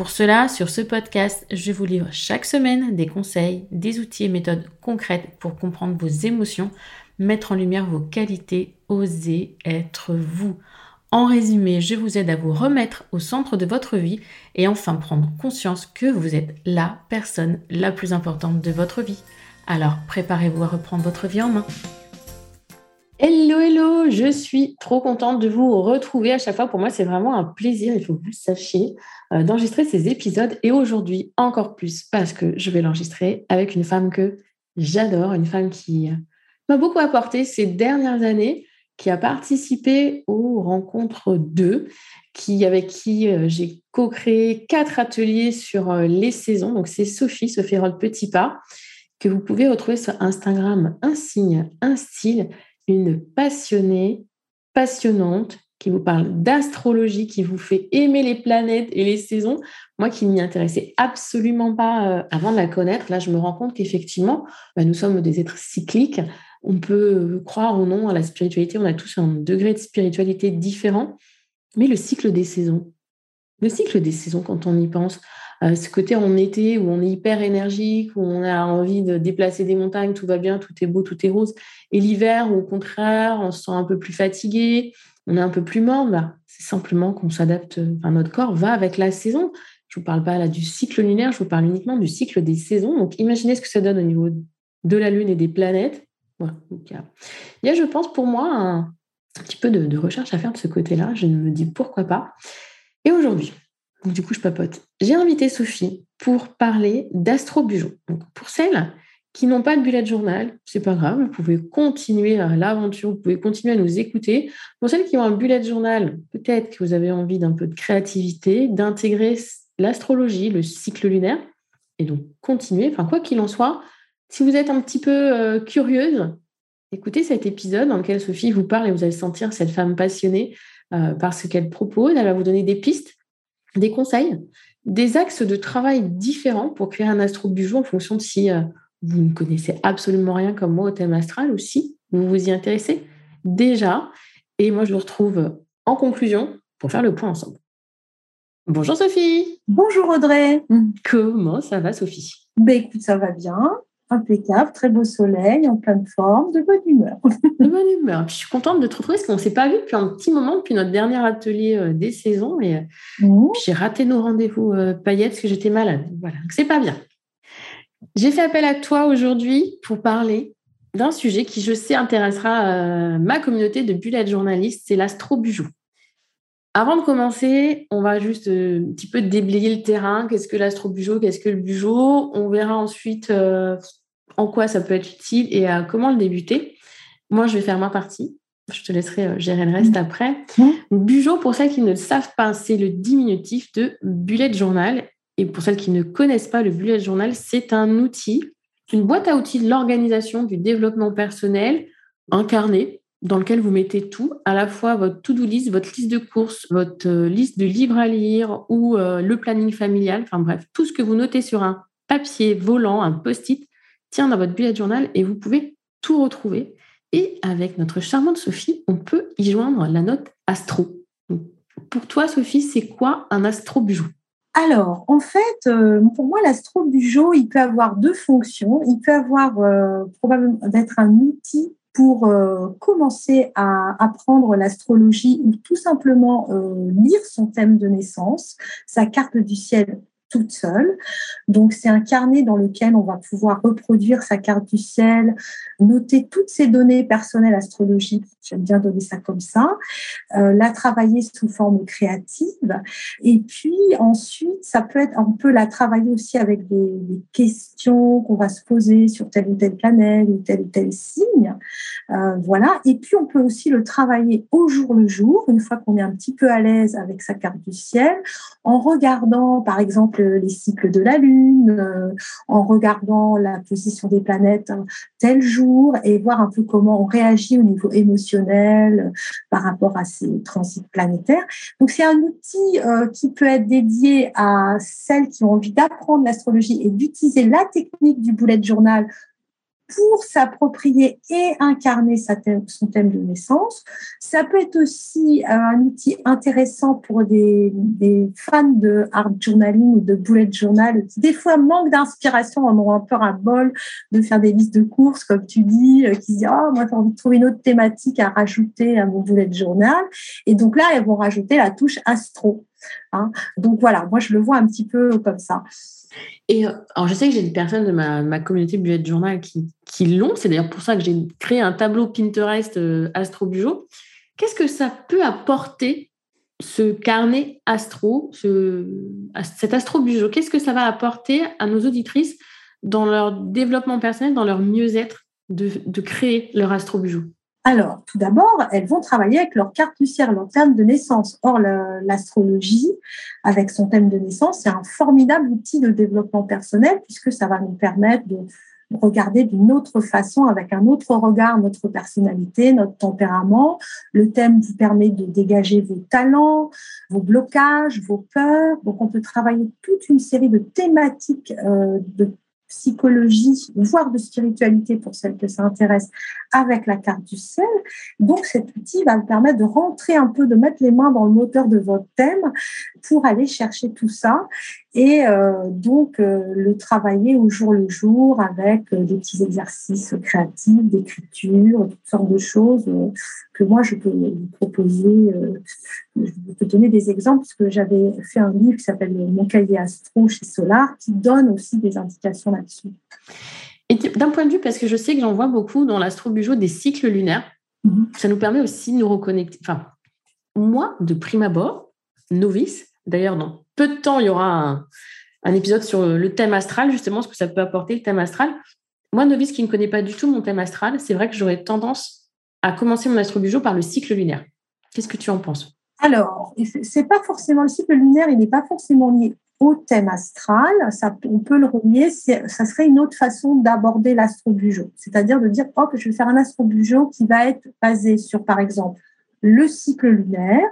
Pour cela, sur ce podcast, je vous livre chaque semaine des conseils, des outils et méthodes concrètes pour comprendre vos émotions, mettre en lumière vos qualités, oser être vous. En résumé, je vous aide à vous remettre au centre de votre vie et enfin prendre conscience que vous êtes la personne la plus importante de votre vie. Alors préparez-vous à reprendre votre vie en main. Hello, hello, je suis trop contente de vous retrouver à chaque fois. Pour moi, c'est vraiment un plaisir, il faut que vous le sachiez, euh, d'enregistrer ces épisodes. Et aujourd'hui, encore plus, parce que je vais l'enregistrer avec une femme que j'adore, une femme qui euh, m'a beaucoup apporté ces dernières années, qui a participé aux rencontres 2, qui, avec qui euh, j'ai co-créé quatre ateliers sur les saisons. Donc, c'est Sophie, Sophie Rod Petit Pas, que vous pouvez retrouver sur Instagram, un signe, un style une passionnée, passionnante, qui vous parle d'astrologie, qui vous fait aimer les planètes et les saisons. Moi qui ne m'y intéressais absolument pas euh, avant de la connaître, là je me rends compte qu'effectivement, bah, nous sommes des êtres cycliques. On peut croire ou non à la spiritualité, on a tous un degré de spiritualité différent, mais le cycle des saisons, le cycle des saisons quand on y pense, euh, ce côté en été où on est hyper énergique, où on a envie de déplacer des montagnes, tout va bien, tout est beau, tout est rose. Et l'hiver, au contraire, on se sent un peu plus fatigué, on est un peu plus mort. Bah, c'est simplement qu'on s'adapte, enfin, notre corps va avec la saison. Je ne vous parle pas là du cycle lunaire, je vous parle uniquement du cycle des saisons. Donc imaginez ce que ça donne au niveau de la Lune et des planètes. Voilà. il, y a, je pense, pour moi, un, petit peu de, recherche à faire de ce côté-là. Je me dis pourquoi pas. Et aujourd'hui, du coup, je papote. J'ai invité Sophie pour parler d'astro-bujo. pour celles qui n'ont pas de bullet journal, c'est pas grave, vous pouvez continuer l'aventure, vous pouvez continuer à nous écouter. Pour celles qui ont un bullet journal, peut-être que vous avez envie d'un peu de créativité, d'intégrer l'astrologie, le cycle lunaire, et donc continuer. Enfin, quoi qu'il en soit, si vous êtes un petit peu euh, curieuse, écoutez cet épisode dans lequel Sophie vous parle et vous allez sentir cette femme passionnée euh, par ce qu'elle propose. Elle va vous donner des pistes des conseils, des axes de travail différents pour créer un astro en fonction de si euh, vous ne connaissez absolument rien comme moi au thème astral ou si vous vous y intéressez déjà. Et moi, je vous retrouve en conclusion pour faire le point ensemble. Bonjour Sophie. Bonjour Audrey. Comment ça va Sophie? Ben, écoute, ça va bien impeccable, très beau soleil, en pleine forme, de bonne humeur. de bonne humeur. je suis contente de te retrouver parce qu'on ne s'est pas vu depuis un petit moment, depuis notre dernier atelier euh, des saisons. Et euh, mmh. j'ai raté nos rendez-vous euh, paillettes parce que j'étais malade. Voilà, c'est pas bien. J'ai fait appel à toi aujourd'hui pour parler d'un sujet qui, je sais, intéressera ma communauté de bullet journalistes, c'est l'astro-bujou. Avant de commencer, on va juste un petit peu déblayer le terrain. Qu'est-ce que l'astro-bujou Qu'est-ce que le bujou On verra ensuite en quoi ça peut être utile et à comment le débuter. Moi, je vais faire ma partie. Je te laisserai euh, gérer le reste mmh. après. Mmh. Bujo, pour celles qui ne le savent pas, c'est le diminutif de bullet journal. Et pour celles qui ne connaissent pas le bullet journal, c'est un outil, une boîte à outils de l'organisation, du développement personnel, incarné, dans lequel vous mettez tout, à la fois votre to-do list, votre liste de courses, votre euh, liste de livres à lire ou euh, le planning familial, enfin bref, tout ce que vous notez sur un papier volant, un post-it, tient dans votre bullet journal et vous pouvez tout retrouver. Et avec notre charmante Sophie, on peut y joindre la note astro. pour toi, Sophie, c'est quoi un astro bujo alors, en fait, euh, pour moi, l'astro bujo, il peut avoir deux fonctions. Il peut avoir euh, probablement d'être un outil pour euh, commencer à apprendre l'astrologie ou tout simplement lire son thème de naissance, sa carte du ciel toute seule. Donc, c'est un carnet dans lequel on va pouvoir reproduire sa carte du ciel, noter toutes ces données personnelles astrologiques, j'aime bien donner ça comme ça, euh, la travailler sous forme créative. Et puis ensuite, ça peut être, on peut la travailler aussi avec des, questions qu'on va se poser sur telle ou telle planète ou tel ou tel signe. Euh, voilà. Et puis, on peut aussi le travailler au jour le jour, une fois qu'on est un petit peu à l'aise avec sa carte du ciel, en regardant, par exemple, les cycles de la Lune, euh, en regardant la position des planètes tel jour et voir un peu comment on réagit au niveau émotionnel euh, par rapport à ces transits planétaires. Donc c'est un outil euh, qui peut être dédié à celles qui ont envie d'apprendre l'astrologie et d'utiliser la technique du bullet journal pour s'approprier et incarner son thème de naissance. Ça peut être aussi euh, un outil intéressant pour des, fans de art journaling ou de bullet journal qui des fois manquent d'inspiration, en ont un peu un bol de faire des listes de courses, comme tu dis, euh, qui se disent oh, moi j'ai envie de trouver une autre thématique à rajouter à mon bullet journal. Et donc là, elles vont rajouter la touche astro. Hein. Donc voilà, moi je le vois un petit peu comme ça. Et euh, alors, je sais que j'ai des personnes de ma, communauté Bullet Journal qui, l'ont. C'est d'ailleurs pour ça que j'ai créé un tableau Pinterest euh, Astro Bujo. Qu'est-ce que ça peut apporter, ce carnet astro, ce, cet Astro Bujo? Qu'est-ce que ça va apporter à nos auditrices dans leur développement personnel, dans leur mieux-être de, créer leur Astro Bujo? Alors, tout d'abord, elles vont travailler avec leur carte ciel, leur thème de naissance. Or, l'astrologie, avec son thème de naissance, c'est un formidable outil de développement personnel puisque ça va nous permettre de regarder d'une autre façon, avec un autre regard, notre personnalité, notre tempérament. Le thème vous permet de dégager vos talents, vos blocages, vos peurs. Donc, on peut travailler toute une série de thématiques euh, de psychologie, voire de spiritualité pour celles que ça intéresse, avec la carte du ciel. Donc cet outil va me permettre de rentrer un peu, de mettre les mains dans le moteur de votre thème pour aller chercher tout ça et euh, donc euh, le travailler au jour le jour avec euh, des petits exercices créatifs, d'écriture, toutes sortes de choses que moi je peux vous proposer. je peux donner des exemples parce que j'avais fait un livre qui s'appelle Mon cahier astro chez Solar qui donne aussi des indications là-dessus. Et d'un point de vue, parce que je sais que j'en vois beaucoup dans l'astro bujo des cycles lunaires, mhm. ça nous permet aussi de nous reconnecter. Enfin, moi, de prime abord, novice, d'ailleurs, non peu de temps, il y aura un, épisode sur le thème astral, justement, ce que ça peut apporter, le thème astral. Moi, novice qui ne connaît pas du tout mon thème astral, c'est vrai que j'aurais tendance à commencer mon astrobujo par le cycle lunaire. Qu'est-ce que tu en penses? Alors, c'est pas forcément le cycle lunaire, il n'est pas forcément lié au thème astral. Ça, on peut le relier, ça serait une autre façon d'aborder l'astrobujo. C'est-à-dire de dire, hop, je vais faire un astrobujo qui va être basé sur, par exemple, le cycle lunaire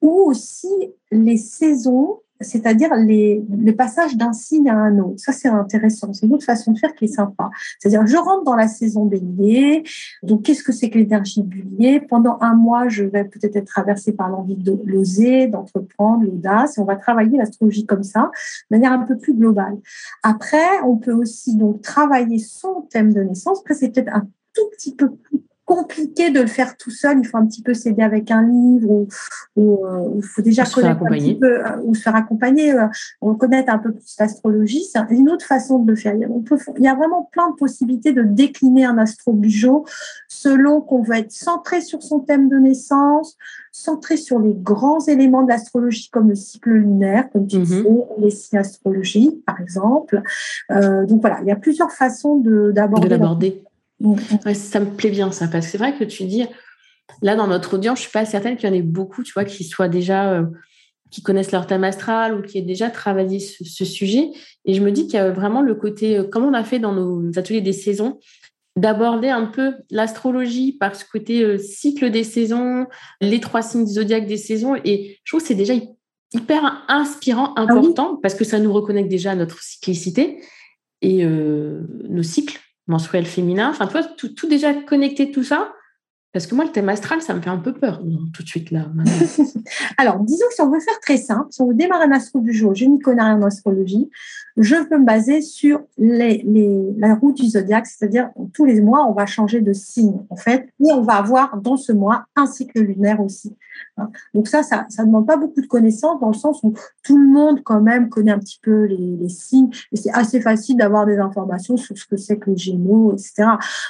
ou aussi les saisons c'est-à-dire les, le passage d'un signe à un autre. Ça, c'est intéressant. C'est une autre façon de faire qui est sympa. C'est-à-dire, je rentre dans la saison bélier. Donc, qu'est-ce que c'est que l'énergie bélier? Pendant un mois, je vais peut-être être traversée par l'envie de l'oser, d'entreprendre, l'audace. On va travailler l'astrologie comme ça, de manière un peu plus globale. Après, on peut aussi donc travailler son thème de naissance. Après, c'est peut-être un tout petit peu plus compliqué de le faire tout seul. Il faut un petit peu s'aider avec un livre ou, euh, il faut déjà connaître un petit peu euh, ou se faire accompagner, euh, on connaître un peu plus l'astrologie. C'est une autre façon de le faire. On peut, il y a vraiment plein de possibilités de décliner un astrobujo selon qu'on veut être centré sur son thème de naissance, centré sur les grands éléments de l'astrologie comme le cycle lunaire, comme tu disais, mhm. les signes astrologiques, par exemple. donc voilà, il y a plusieurs façons d'aborder ça me plaît bien ça, parce que c'est vrai que tu dis, là dans notre audience, je suis pas certaine qu'il y en ait beaucoup, tu vois, qui soient déjà, euh, qui connaissent leur thème astral ou qui aient déjà travaillé ce, sujet. Et je me dis qu'il y a vraiment le côté, euh, comme on a fait dans nos ateliers des saisons, d'aborder un peu l'astrologie par ce côté euh, cycle des saisons, les trois signes zodiaques des saisons. Et je trouve que c'est déjà hyper inspirant, ah important, parce que ça nous reconnecte déjà à notre cyclicité et nos cycles menstruel féminin. Enfin, toi, tout, tout, déjà connecté, tout ça, Parce que moi, le thème astral, ça me fait un peu peur tout de suite là. Alors, disons que si on veut faire très simple, si on veut démarrer un astro du jour, je n'y connais rien en astrologie, je peux me baser sur la route du zodiaque, c'est-à-dire tous les mois, on va changer de signe en fait, et on va avoir dans ce mois un cycle lunaire aussi. Hein. Donc ça, ça ne demande pas beaucoup de connaissances dans le sens où tout le monde quand même connaît un petit peu les, signes et c'est assez facile d'avoir des informations sur ce que c'est que les Gémeaux, etc.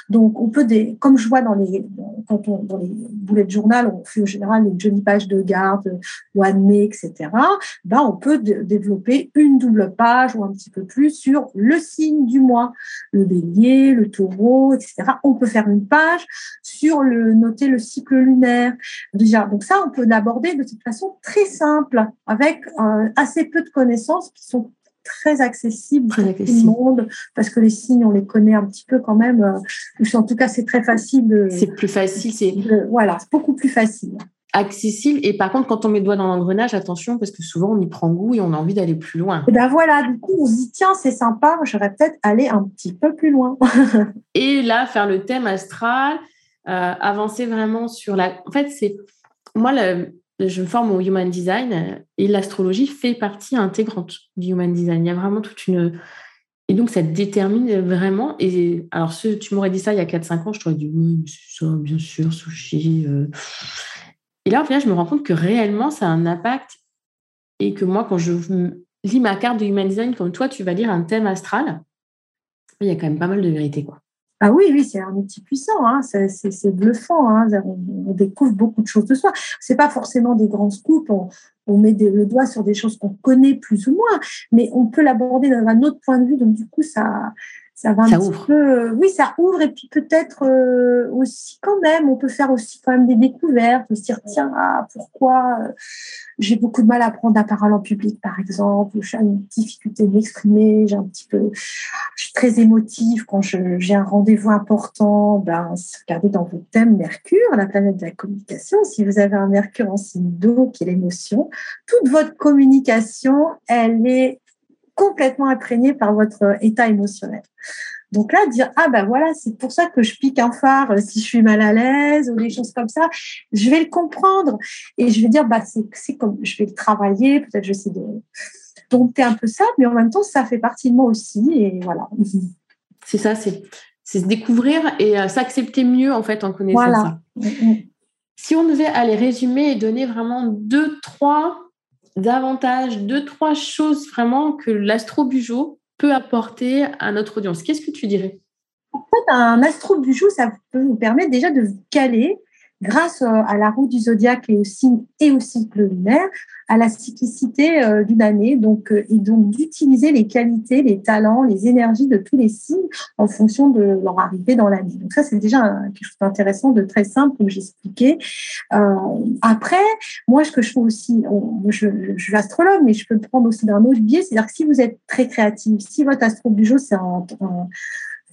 Donc on peut, comme je vois dans les, quand on, dans les boulets de journal, on fait au général une jolie page de garde, one mai, etc. Ben, on peut développer une double page ou un petit peu plus sur le signe du mois, le bélier, le taureau, etc. On peut faire une page sur le noter le cycle lunaire. Déjà, donc ça, on peut l'aborder de toute façon très simple, avec euh, assez peu de connaissances qui sont très accessibles pour tout le monde, parce que les signes, on les connaît un petit peu quand même. Euh, en tout cas, c'est très facile. C'est plus facile. c'est Voilà, c'est beaucoup plus facile accessible. Et par contre, quand on met le doigt dans l'engrenage, attention, parce que souvent on y prend goût et on a envie d'aller plus loin. Et ben voilà, du coup, on se dit, tiens, c'est sympa, j'aurais peut-être aller un petit peu plus loin. et là, faire le thème astral, euh, avancer vraiment sur la. En fait, c'est. Moi, je me forme au Human Design et l'astrologie fait partie intégrante du Human Design. Il y a vraiment toute une. Et donc, ça détermine vraiment. Et alors, tu m'aurais dit ça il y a 4-5 ans, je t'aurais dit, oui, c'est ça, bien sûr, sushi. Euh. Et là, au final, je me rends compte que réellement, ça a un impact et que moi, quand je lis ma carte de Human Design, comme toi, tu vas lire un thème astral, il y a quand même pas mal de vérité. Quoi. Ah oui, oui, c'est un outil puissant, hein. c'est bluffant, hein. on, découvre beaucoup de choses de soi. C'est pas forcément des grands scoops, on, met le doigt sur des choses qu'on connaît plus ou moins, mais on peut l'aborder d'un autre point de vue, donc du coup, ça, ça va un petit peu. Euh, oui, ça ouvre et puis peut-être euh, aussi quand même, on peut faire aussi quand même des découvertes, se dire tiens, ah, pourquoi euh, j'ai beaucoup de mal à prendre la parole en public, par exemple, ou j'ai une difficulté de m'exprimer, j'ai un petit peu, je suis très émotive quand j'ai un rendez-vous important. Ben, regardez dans votre thème Mercure, la planète de la communication. Si vous avez un Mercure en signe d'eau qui est l'émotion, toute votre communication, elle est complètement imprégné par votre état émotionnel. Donc là, dire ah ben voilà, c'est pour ça que je pique un phare euh, si je suis mal à l'aise ou des choses comme ça, je vais le comprendre et je vais dire bah c'est comme je vais le travailler, peut-être je vais essayer de dompter un peu ça, mais en même temps ça fait partie de moi aussi et voilà. C'est ça, c'est c'est se découvrir et euh, s'accepter mieux en fait en connaissant ça. Mm, mm. Si on devait aller résumer et donner vraiment deux trois davantage deux, trois choses vraiment que l'astro-bujo peut apporter à notre audience. Qu'est-ce que tu dirais? En fait, un astro-bujo, ça peut vous permettre déjà de vous caler grâce euh, à la roue du zodiaque et au signe et au cycle lunaire, à la cyclicité euh, d'une année, donc euh, et donc d'utiliser les qualités, les talents, les énergies de tous les signes en fonction de leur arrivée dans l'année. Donc ça c'est déjà quelque chose d'intéressant, de très simple que j'expliquais. Euh, après, moi ce que je fais aussi, je, suis astrologue, mais je peux le prendre aussi d'un autre biais, c'est-à-dire que si vous êtes très créatif, si votre astro c'est un, un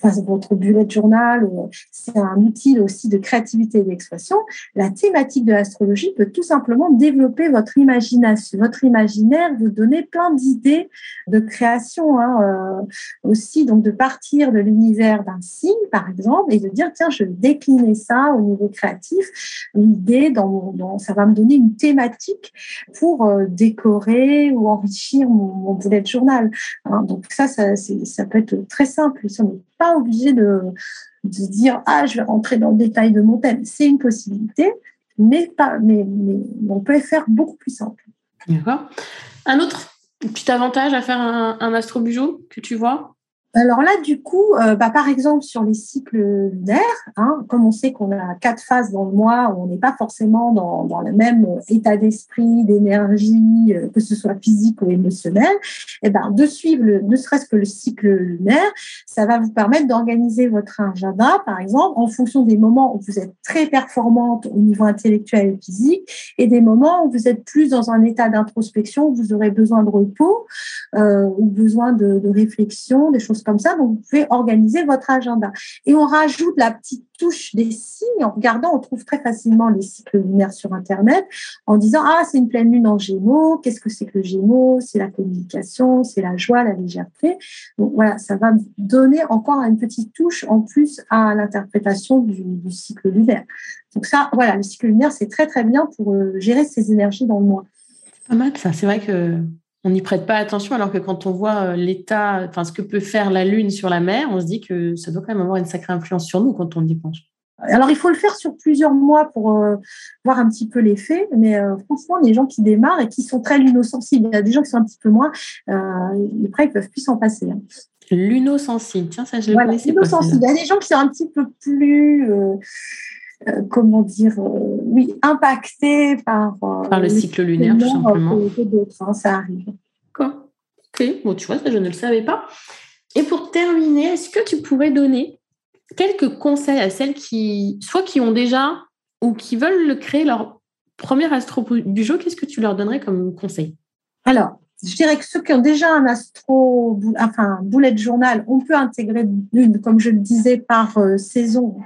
enfin, votre bullet journal, c'est un outil aussi de créativité et d'expression, la thématique de l'astrologie peut tout simplement développer votre imagination, votre imaginaire, vous donner plein d'idées de création hein, euh, aussi, donc de partir de l'univers d'un signe, par exemple, et de dire, tiens, je vais décliner ça au niveau créatif, l'idée, dans, ça va me donner une thématique pour euh, décorer ou enrichir mon, bullet journal. Hein. donc ça, ça, ça peut être très simple. Si on pas obligé de, dire ah je vais rentrer dans le détail de mon thème. C'est une possibilité, mais pas, mais, mais on peut faire beaucoup plus simple. D'accord. Un autre petit avantage à faire un, un astro que tu vois? Alors là, du coup, euh, bah, par exemple, sur les cycles lunaires, hein, comme on sait qu'on a quatre phases dans le mois, on n'est pas forcément dans, le même état d'esprit, d'énergie, euh, que ce soit physique ou émotionnel, et eh ben, de suivre ne serait-ce que le cycle lunaire, ça va vous permettre d'organiser votre agenda, par exemple, en fonction des moments où vous êtes très performante au niveau intellectuel et physique, et des moments où vous êtes plus dans un état d'introspection, où vous aurez besoin de repos, euh, ou besoin de réflexion, des choses comme ça. Donc, vous pouvez organiser votre agenda. Et on rajoute la petite touche des signes. En regardant, on trouve très facilement les cycles lunaires sur Internet en disant, ah, c'est une pleine lune en gémeaux. Qu'est-ce que c'est que le gémeaux? C'est la communication, c'est la joie, la légèreté. Donc, voilà, ça va donner encore une petite touche en plus à l'interprétation du, cycle lunaire. Donc ça, voilà, le cycle lunaire, c'est très, très bien pour euh, gérer ces énergies dans le mois. Pas mal, ça. C'est vrai que on n'y prête pas attention, alors que quand on voit euh, l'état, enfin ce que peut faire la Lune sur la mer, on se dit que ça doit quand même avoir une sacrée influence sur nous quand on y pense. Alors, il faut le faire sur plusieurs mois pour euh, voir un petit peu l'effet, mais euh, franchement, les gens qui démarrent et qui sont très lunosensibles, il y a des gens qui sont un petit peu moins, euh, après, ils peuvent plus s'en passer. Hein. Lunosensible, tiens, ça, je le voilà, connaissais pas. Il y a des gens qui sont un petit peu plus comment dire, euh, oui, impacté par, euh, par le cycle lunaire, tout simplement. Hein, ça arrive. D'accord. Ok, bon, tu vois, ça, je ne le savais pas. Et pour terminer, est-ce que tu pourrais donner quelques conseils à celles qui, soit qui ont déjà ou qui veulent créer leur premier astro jeu Qu'est-ce que tu leur donnerais comme conseil? Alors, je dirais que ceux qui ont déjà un astro, enfin, bullet journal, on peut intégrer une, comme je le disais, par saison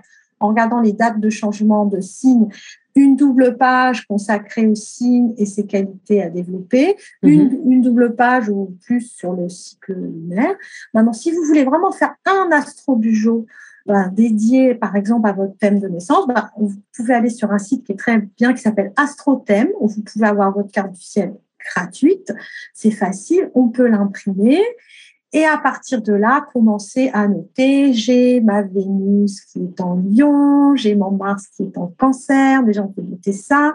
en regardant les dates de changement de signe, une double page consacrée au signe et ses qualités à développer, mhm. une, double page ou plus sur le cycle lunaire. Maintenant, si vous voulez vraiment faire un astro du jour ben, dédié, par exemple, à votre thème de naissance, ben, vous pouvez aller sur un site qui est très bien, qui s'appelle AstroThème, où vous pouvez avoir votre carte du ciel gratuite. C'est facile, on peut l'imprimer et à partir de là, commencer à noter, j'ai ma Vénus qui est en lion, j'ai mon Mars qui est en cancer, déjà on peut noter ça,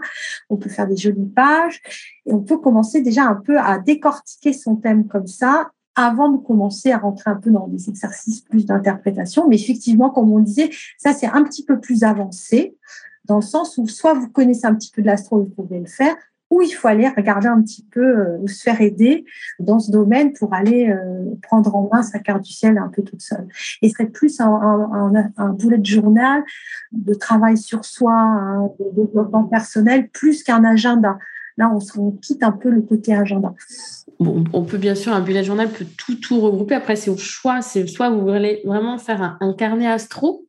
on peut faire des jolies pages, et on peut commencer déjà un peu à décortiquer son thème comme ça avant de commencer à rentrer un peu dans des exercices plus d'interprétation. Mais effectivement, comme on disait, ça c'est un petit peu plus avancé, dans le sens où soit vous connaissez un petit peu de l'astro, vous pouvez le faire, où il faut aller regarder un petit peu euh, ou se faire aider dans ce domaine pour aller euh, prendre en main sa carte du ciel un peu toute seule. Et ce serait plus un, un, journal de travail sur soi, de développement personnel, plus qu'un agenda. Là, on, on, quitte un peu le côté agenda. Bon, on peut bien sûr, un bullet journal peut tout, tout regrouper. Après, c'est au choix. C'est soit vous voulez vraiment faire un carnet astro,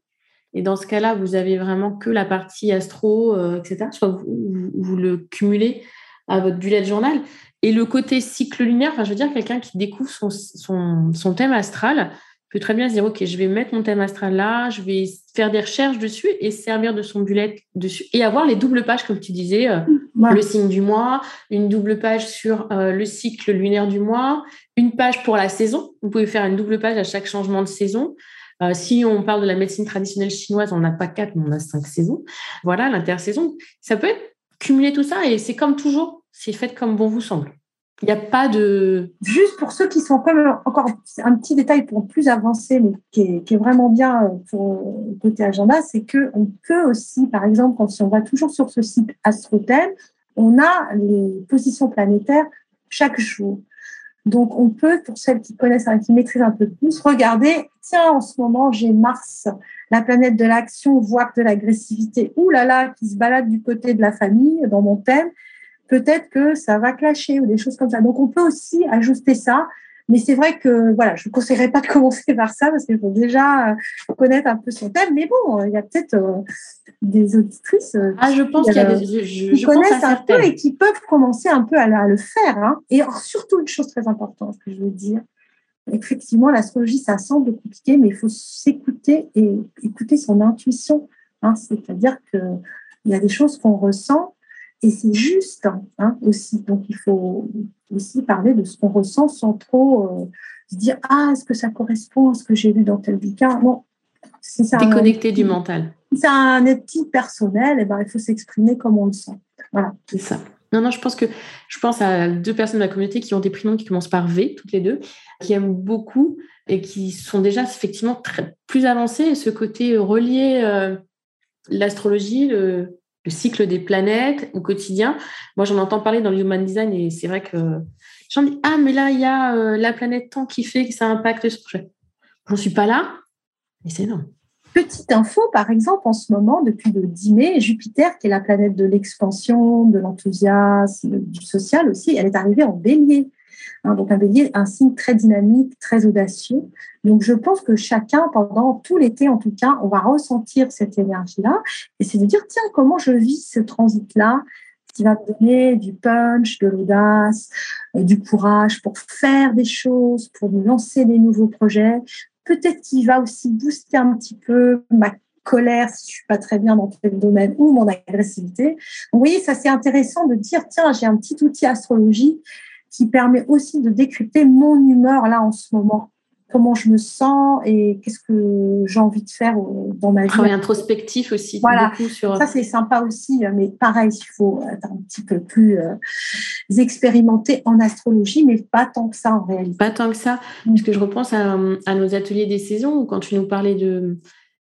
et dans ce cas-là, vous avez vraiment que la partie astro, euh, etc. Soit vous, vous, le cumulez à votre bullet journal. Et le côté cycle lunaire, enfin, je veux dire, quelqu'un qui découvre son, son, son, thème astral peut très bien se dire, OK, je vais mettre mon thème astral là, je vais faire des recherches dessus et servir de son bullet dessus. Et avoir les doubles pages, comme tu disais, euh, le signe du mois, une double page sur euh, le cycle lunaire du mois, une page pour la saison. Vous pouvez faire une double page à chaque changement de saison. Euh, si on parle de la médecine traditionnelle chinoise, on n'a pas quatre, mais on a cinq saisons. Voilà, l'intersaison. Ça peut être cumuler tout ça et c'est comme toujours, c'est fait comme bon vous semble. Il n'y a pas de. Juste pour ceux qui sont comme encore un petit détail pour plus avancer, mais qui est, vraiment bien euh, pour le côté agenda, c'est qu'on peut aussi, par exemple, quand si on va toujours sur ce site AstroTel, on a les positions planétaires chaque jour. Donc, on peut, pour celles qui connaissent, hein, qui maîtrisent un peu plus, regarder, tiens, en ce moment, j'ai Mars, la planète de l'action, voire de l'agressivité, ouh là là, qui se balade du côté de la famille dans mon thème. Peut-être que ça va clasher ou des choses comme ça. Donc, on peut aussi ajuster ça mais c'est vrai que voilà, je ne conseillerais pas de commencer par ça parce qu'il faut déjà euh, connaître un peu son thème. Mais bon, il y a peut-être euh, des auditrices euh, ah, je pense qu'il y a des, qui connaissent un peu et qui peuvent commencer un peu à, le faire. Hein. Et surtout une chose très importante que je veux dire, effectivement, l'astrologie, ça semble compliqué, mais il faut s'écouter et écouter son intuition. Hein. C'est-à-dire qu'il y a des choses qu'on ressent et c'est juste hein, aussi. Donc, il faut aussi parler de ce qu'on ressent sans trop euh, se dire Ah, est-ce que ça correspond à ce que j'ai lu dans tel bouquin? Non. C'est ça. Déconnecter du mental. C'est un éthique personnel, et ben, il faut s'exprimer comme on le sent. Voilà. C'est ça. Non, non, je pense que je pense à deux personnes de ma communauté qui ont des prénoms qui commencent par V, toutes les deux, qui aiment beaucoup et qui sont déjà effectivement très, plus avancés. ce côté relié euh, l'astrologie, le, le cycle des planètes au quotidien. Moi, j'en entends parler dans le Human Design et c'est vrai que j'en dis Ah, mais là, il y a euh, la planète temps qui fait que ça impacte ce projet. J'en suis pas là, mais c'est non. Petite info, par exemple, en ce moment, depuis le 10 mai, Jupiter, qui est la planète de l'expansion, de l'enthousiasme, du social aussi, elle est arrivée en bélier. Hein, donc un bélier, un signe très dynamique, très audacieux. Donc je pense que chacun, pendant tout l'été en tout cas, on va ressentir cette énergie-là. Et c'est de dire, tiens, comment je vis ce transit-là qui va me donner du punch, de l'audace, euh, du courage pour faire des choses, pour lancer des nouveaux projets. Peut-être qu'il va aussi booster un petit peu ma colère si je suis pas très bien dans tel domaine ou mon agressivité. Oui, ça c'est intéressant de dire tiens, j'ai un petit outil astrologie qui permet aussi de décrypter mon humeur là en ce moment comment je me sens et qu'est-ce que j'ai envie de faire euh, dans ma vie. Travail introspectif aussi. Voilà, sur... ça c'est sympa aussi, mais pareil, il faut être un petit peu plus euh, expérimenté en astrologie, mais pas tant que ça en réalité. Pas tant que ça, mm. parce que je repense à, à, nos ateliers des saisons où quand tu nous parlais de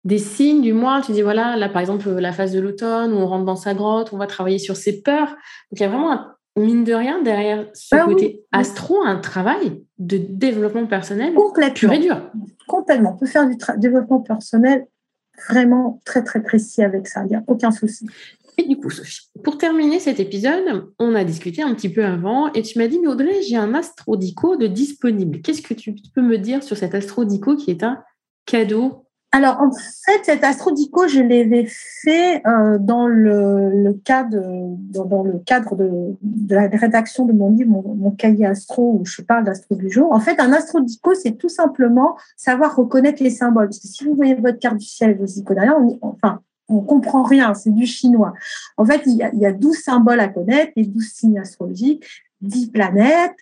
des signes du mois, tu dis voilà, là par exemple la phase de l'automne où on rentre dans sa grotte, on va travailler sur ses peurs. Donc il y a vraiment un mine de rien, derrière ce ah côté astro, un travail de développement personnel pur et dur. Complètement. On peut faire du développement personnel vraiment très, très précis avec ça. Il n'y a aucun souci. Et du coup, Sophie, pour terminer cet épisode, on a discuté un petit peu avant et tu m'as dit, mais Audrey, j'ai un astrodico de disponible. Qu'est-ce que tu peux me dire sur cet astrodico qui est un cadeau alors, en fait, cet astrodico, je l'avais fait euh, dans le, cadre, dans, le cadre de, la rédaction de mon livre, mon, cahier astro, où je parle d'astro du jour. En fait, un astrodico, c'est tout simplement savoir reconnaître les symboles. Parce que si vous voyez votre carte du ciel, y connaissez rien, on, enfin, on comprend rien, c'est du chinois. En fait, il y, a, il y a 12 symboles à connaître, les 12 signes astrologiques. 10 planètes,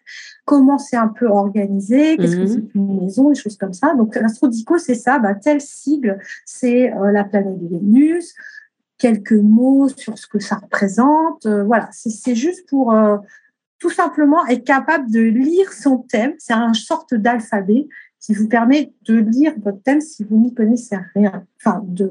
comment c'est un peu organisé, qu'est-ce que mhm. c'est une maison, des choses comme ça. Donc l'astrodico, c'est ça, bah, tel sigle, c'est euh, la planète de Vénus, quelques mots sur ce que ça représente. Euh, voilà, c'est juste pour euh, tout simplement être capable de lire son thème. C'est une sorte d'alphabet qui vous permet de lire votre thème si vous n'y connaissez rien. Enfin, de...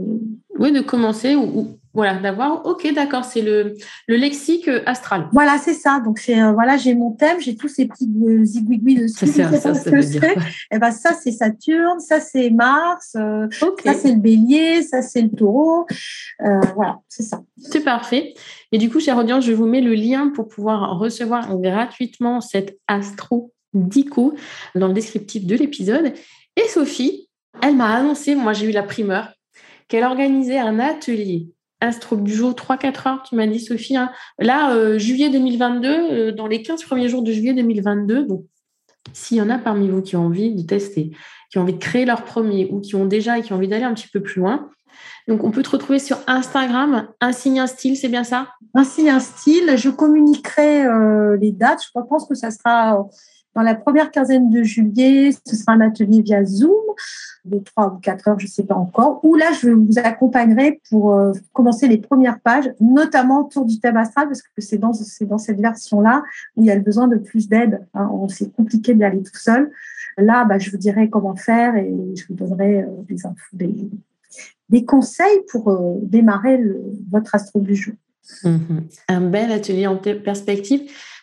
Oui, de commencer ou, voilà, d'avoir, ok, d'accord, c'est le, le lexique astral. Voilà, c'est ça. Donc, c'est, euh, voilà, j'ai mon thème, j'ai tous ces petits euh, zigouigouis dessus. Ça, ça, ça, veut dire Et eh ben, ça, c'est Saturne, ça, c'est Mars, euh, ça, c'est le bélier, ça, c'est le taureau. voilà, c'est ça. C'est parfait. Et du coup, chère audience, je vous mets le lien pour pouvoir recevoir gratuitement cette astro Dico dans le descriptif de l'épisode. Et Sophie, elle m'a annoncé, moi j'ai eu la primeur, qu'elle organisait un atelier Astro du jour 3-4 heures, tu m'as dit Sophie. Hein. Là, euh, juillet 2022, euh, dans les 15 premiers jours de juillet 2022, donc s'il y en a parmi vous qui ont envie de tester, qui ont envie de créer leur premier ou qui ont déjà et qui ont envie d'aller un petit peu plus loin, donc, on peut te retrouver sur Instagram, un signe, un style, c'est bien ça? Un signe, un style. Je communiquerai euh, les dates. Je pense que ça sera dans la première quinzaine de juillet, ce sera un atelier via Zoom de trois ou quatre heures, je ne sais pas encore, où là, je vous accompagnerai pour euh, commencer les premières pages, notamment autour du thème astral, parce que c'est dans, cette version-là où il y a le besoin de plus d'aide. Hein. C'est compliqué d'y aller tout seul. Là, bah, je vous dirai comment faire et je vous donnerai euh, des, des, conseils pour euh, démarrer votre astro du jour. Mmh un bel atelier en perspective.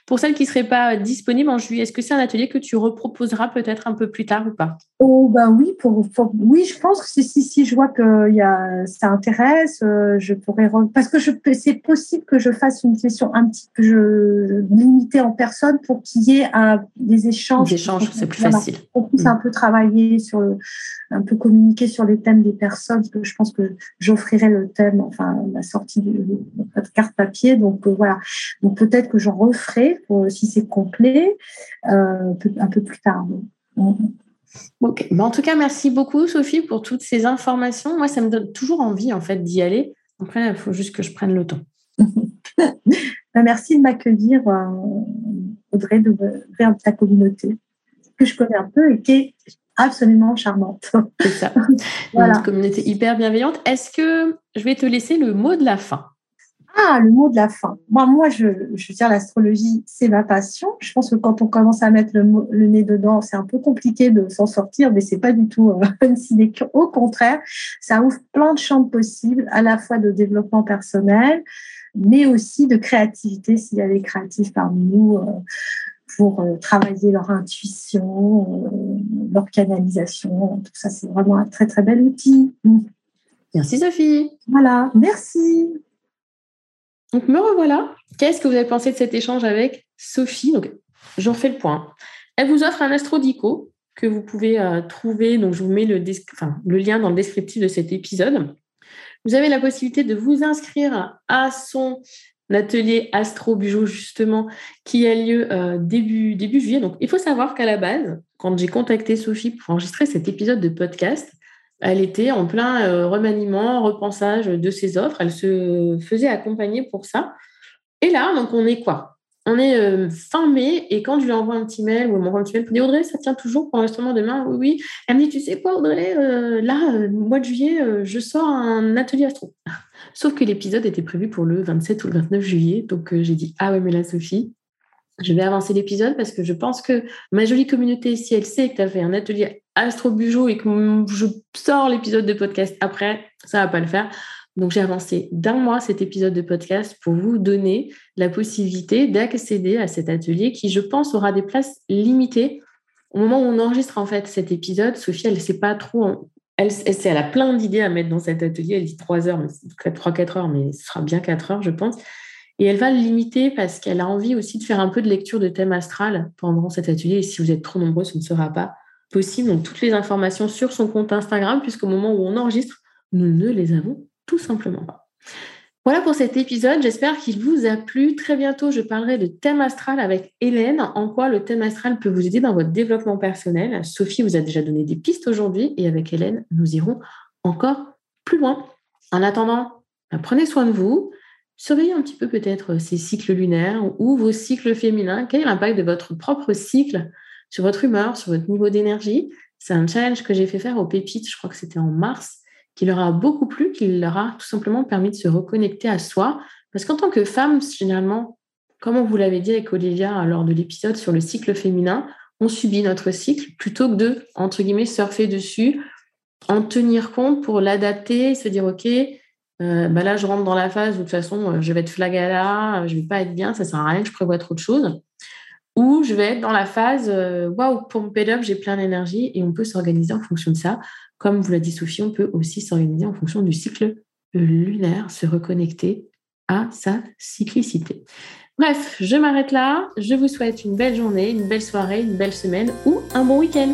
Pour celles qui ne seraient pas disponibles en juillet, est-ce que c'est un atelier que tu reproposeras peut-être un peu plus tard ou pas? Oh ben oui, pour, oui, je pense que si, si, si je vois que y a, ça intéresse, euh, je pourrais parce que c'est possible que je fasse une session un petit peu je, limitée en personne pour qu'il y ait des échanges. Des échanges, c'est plus facile. On puisse un mm. peu travailler sur, un peu communiquer sur les thèmes des personnes, parce que je pense que j'offrirai le thème, enfin la sortie de, de carte papier, donc euh, voilà. Donc peut-être que j'en referai si c'est complet euh, un peu plus tard. Ok. en tout cas, merci beaucoup, Sophie, pour toutes ces informations. Moi, ça me donne toujours envie, en fait, d'y aller. Après, il faut juste que je prenne le temps. Ben, merci de m'accueillir, euh, Audrey, vers ta communauté, que je connais un peu et qui est absolument charmante. C'est ça. Une communauté hyper bienveillante. Est-ce que je vais te laisser le mot de la fin? Ah, le mot de la fin. moi, je, je veux dire, l'astrologie, c'est ma passion. Je pense que quand on commence à mettre le, nez dedans, c'est un peu compliqué de s'en sortir, mais c'est pas du tout euh, une sinécure. Au contraire, ça ouvre plein de champs possibles, à la fois de développement personnel, mais aussi de créativité, s'il y a des créatifs parmi nous, euh, pour euh, travailler leur intuition, leur canalisation. Tout ça, c'est vraiment un très, très bel outil. Merci, Sophie. Voilà, merci. Donc me revoilà. Qu'est-ce que vous avez pensé de cet échange avec Sophie? Donc j'en fais le point. Elle vous offre un astrodico que vous pouvez euh, trouver. Donc, je vous mets le, lien dans le descriptif de cet épisode. Vous avez la possibilité de vous inscrire à son atelier Astro Bijou, justement, qui a lieu euh, début, début juillet. Donc, il faut savoir qu'à la base, quand j'ai contacté Sophie pour enregistrer cet épisode de podcast, elle était en plein euh, remaniement, repensage de ses offres. Elle se faisait accompagner pour ça. Et là, donc, on est quoi? On est euh, fin mai et quand je lui envoie un petit mail ou elle petit mail, elle me Audrey, ça tient toujours pour l'enregistrement demain Oui, oui. Elle me dit Tu sais quoi, Audrey euh, Là, mois de juillet, je sors un atelier astro. Sauf que l'épisode était prévu pour le 27 ou le 29 juillet. Donc j'ai dit Ah ouais, mais là, Sophie, je vais avancer l'épisode parce que je pense que ma jolie communauté, si elle sait que tu as fait un atelier astro bujo et que je sors l'épisode de podcast après, ça va pas le faire. Donc, j'ai avancé d'un mois cet épisode de podcast pour vous donner la possibilité d'accéder à cet atelier qui, je pense, aura des places limitées. Au moment où on enregistre en fait cet épisode, Sophie, elle ne sait pas trop. Elle, elle, a plein d'idées à mettre dans cet atelier. Elle dit 3 heures, mais 3-4 heures, mais ce sera bien 4 heures, je pense. Et elle va le limiter parce qu'elle a envie aussi de faire un peu de lecture de thème astral pendant cet atelier. Et si vous êtes trop nombreux, ce ne sera pas possible. Donc, toutes les informations sur son compte Instagram, puisqu'au moment où on enregistre, nous ne les avons tout simplement pas. Voilà pour cet épisode, j'espère qu'il vous a plu. Très bientôt, je parlerai de thème astral avec Hélène, en quoi le thème astral peut vous aider dans votre développement personnel? Sophie vous a déjà donné des pistes aujourd'hui et avec Hélène, nous irons encore plus loin. En attendant, bah, prenez soin de vous, surveillez un petit peu peut-être ces cycles lunaires ou vos cycles féminins. Quel est l'impact de votre propre cycle sur votre humeur, sur votre niveau d'énergie C'est un challenge que j'ai fait faire aux pépites, je crois que c'était en mars qui leur a beaucoup plu, qui leur a tout simplement permis de se reconnecter à soi. Parce qu'en tant que femme, généralement, comme on vous l'avait dit avec Olivia lors de l'épisode sur le cycle féminin, on subit notre cycle plutôt que de, entre guillemets, surfer dessus, en tenir compte pour l'adapter, se dire, OK, euh, bah là, je rentre dans la phase où de toute façon, euh, je vais être flagala, je ne vais pas être bien, ça ne sert à rien je prévoie trop de choses. Ou je vais être dans la phase, euh, waouh, pour mon up, j'ai plein d'énergie et on peut s'organiser en fonction de ça. Comme vous l'a dit Sophie, on peut aussi s'organiser en fonction du cycle lunaire, se reconnecter à sa cyclicité. Bref, je m'arrête là. Je vous souhaite une belle journée, une belle soirée, une belle semaine ou un bon week-end.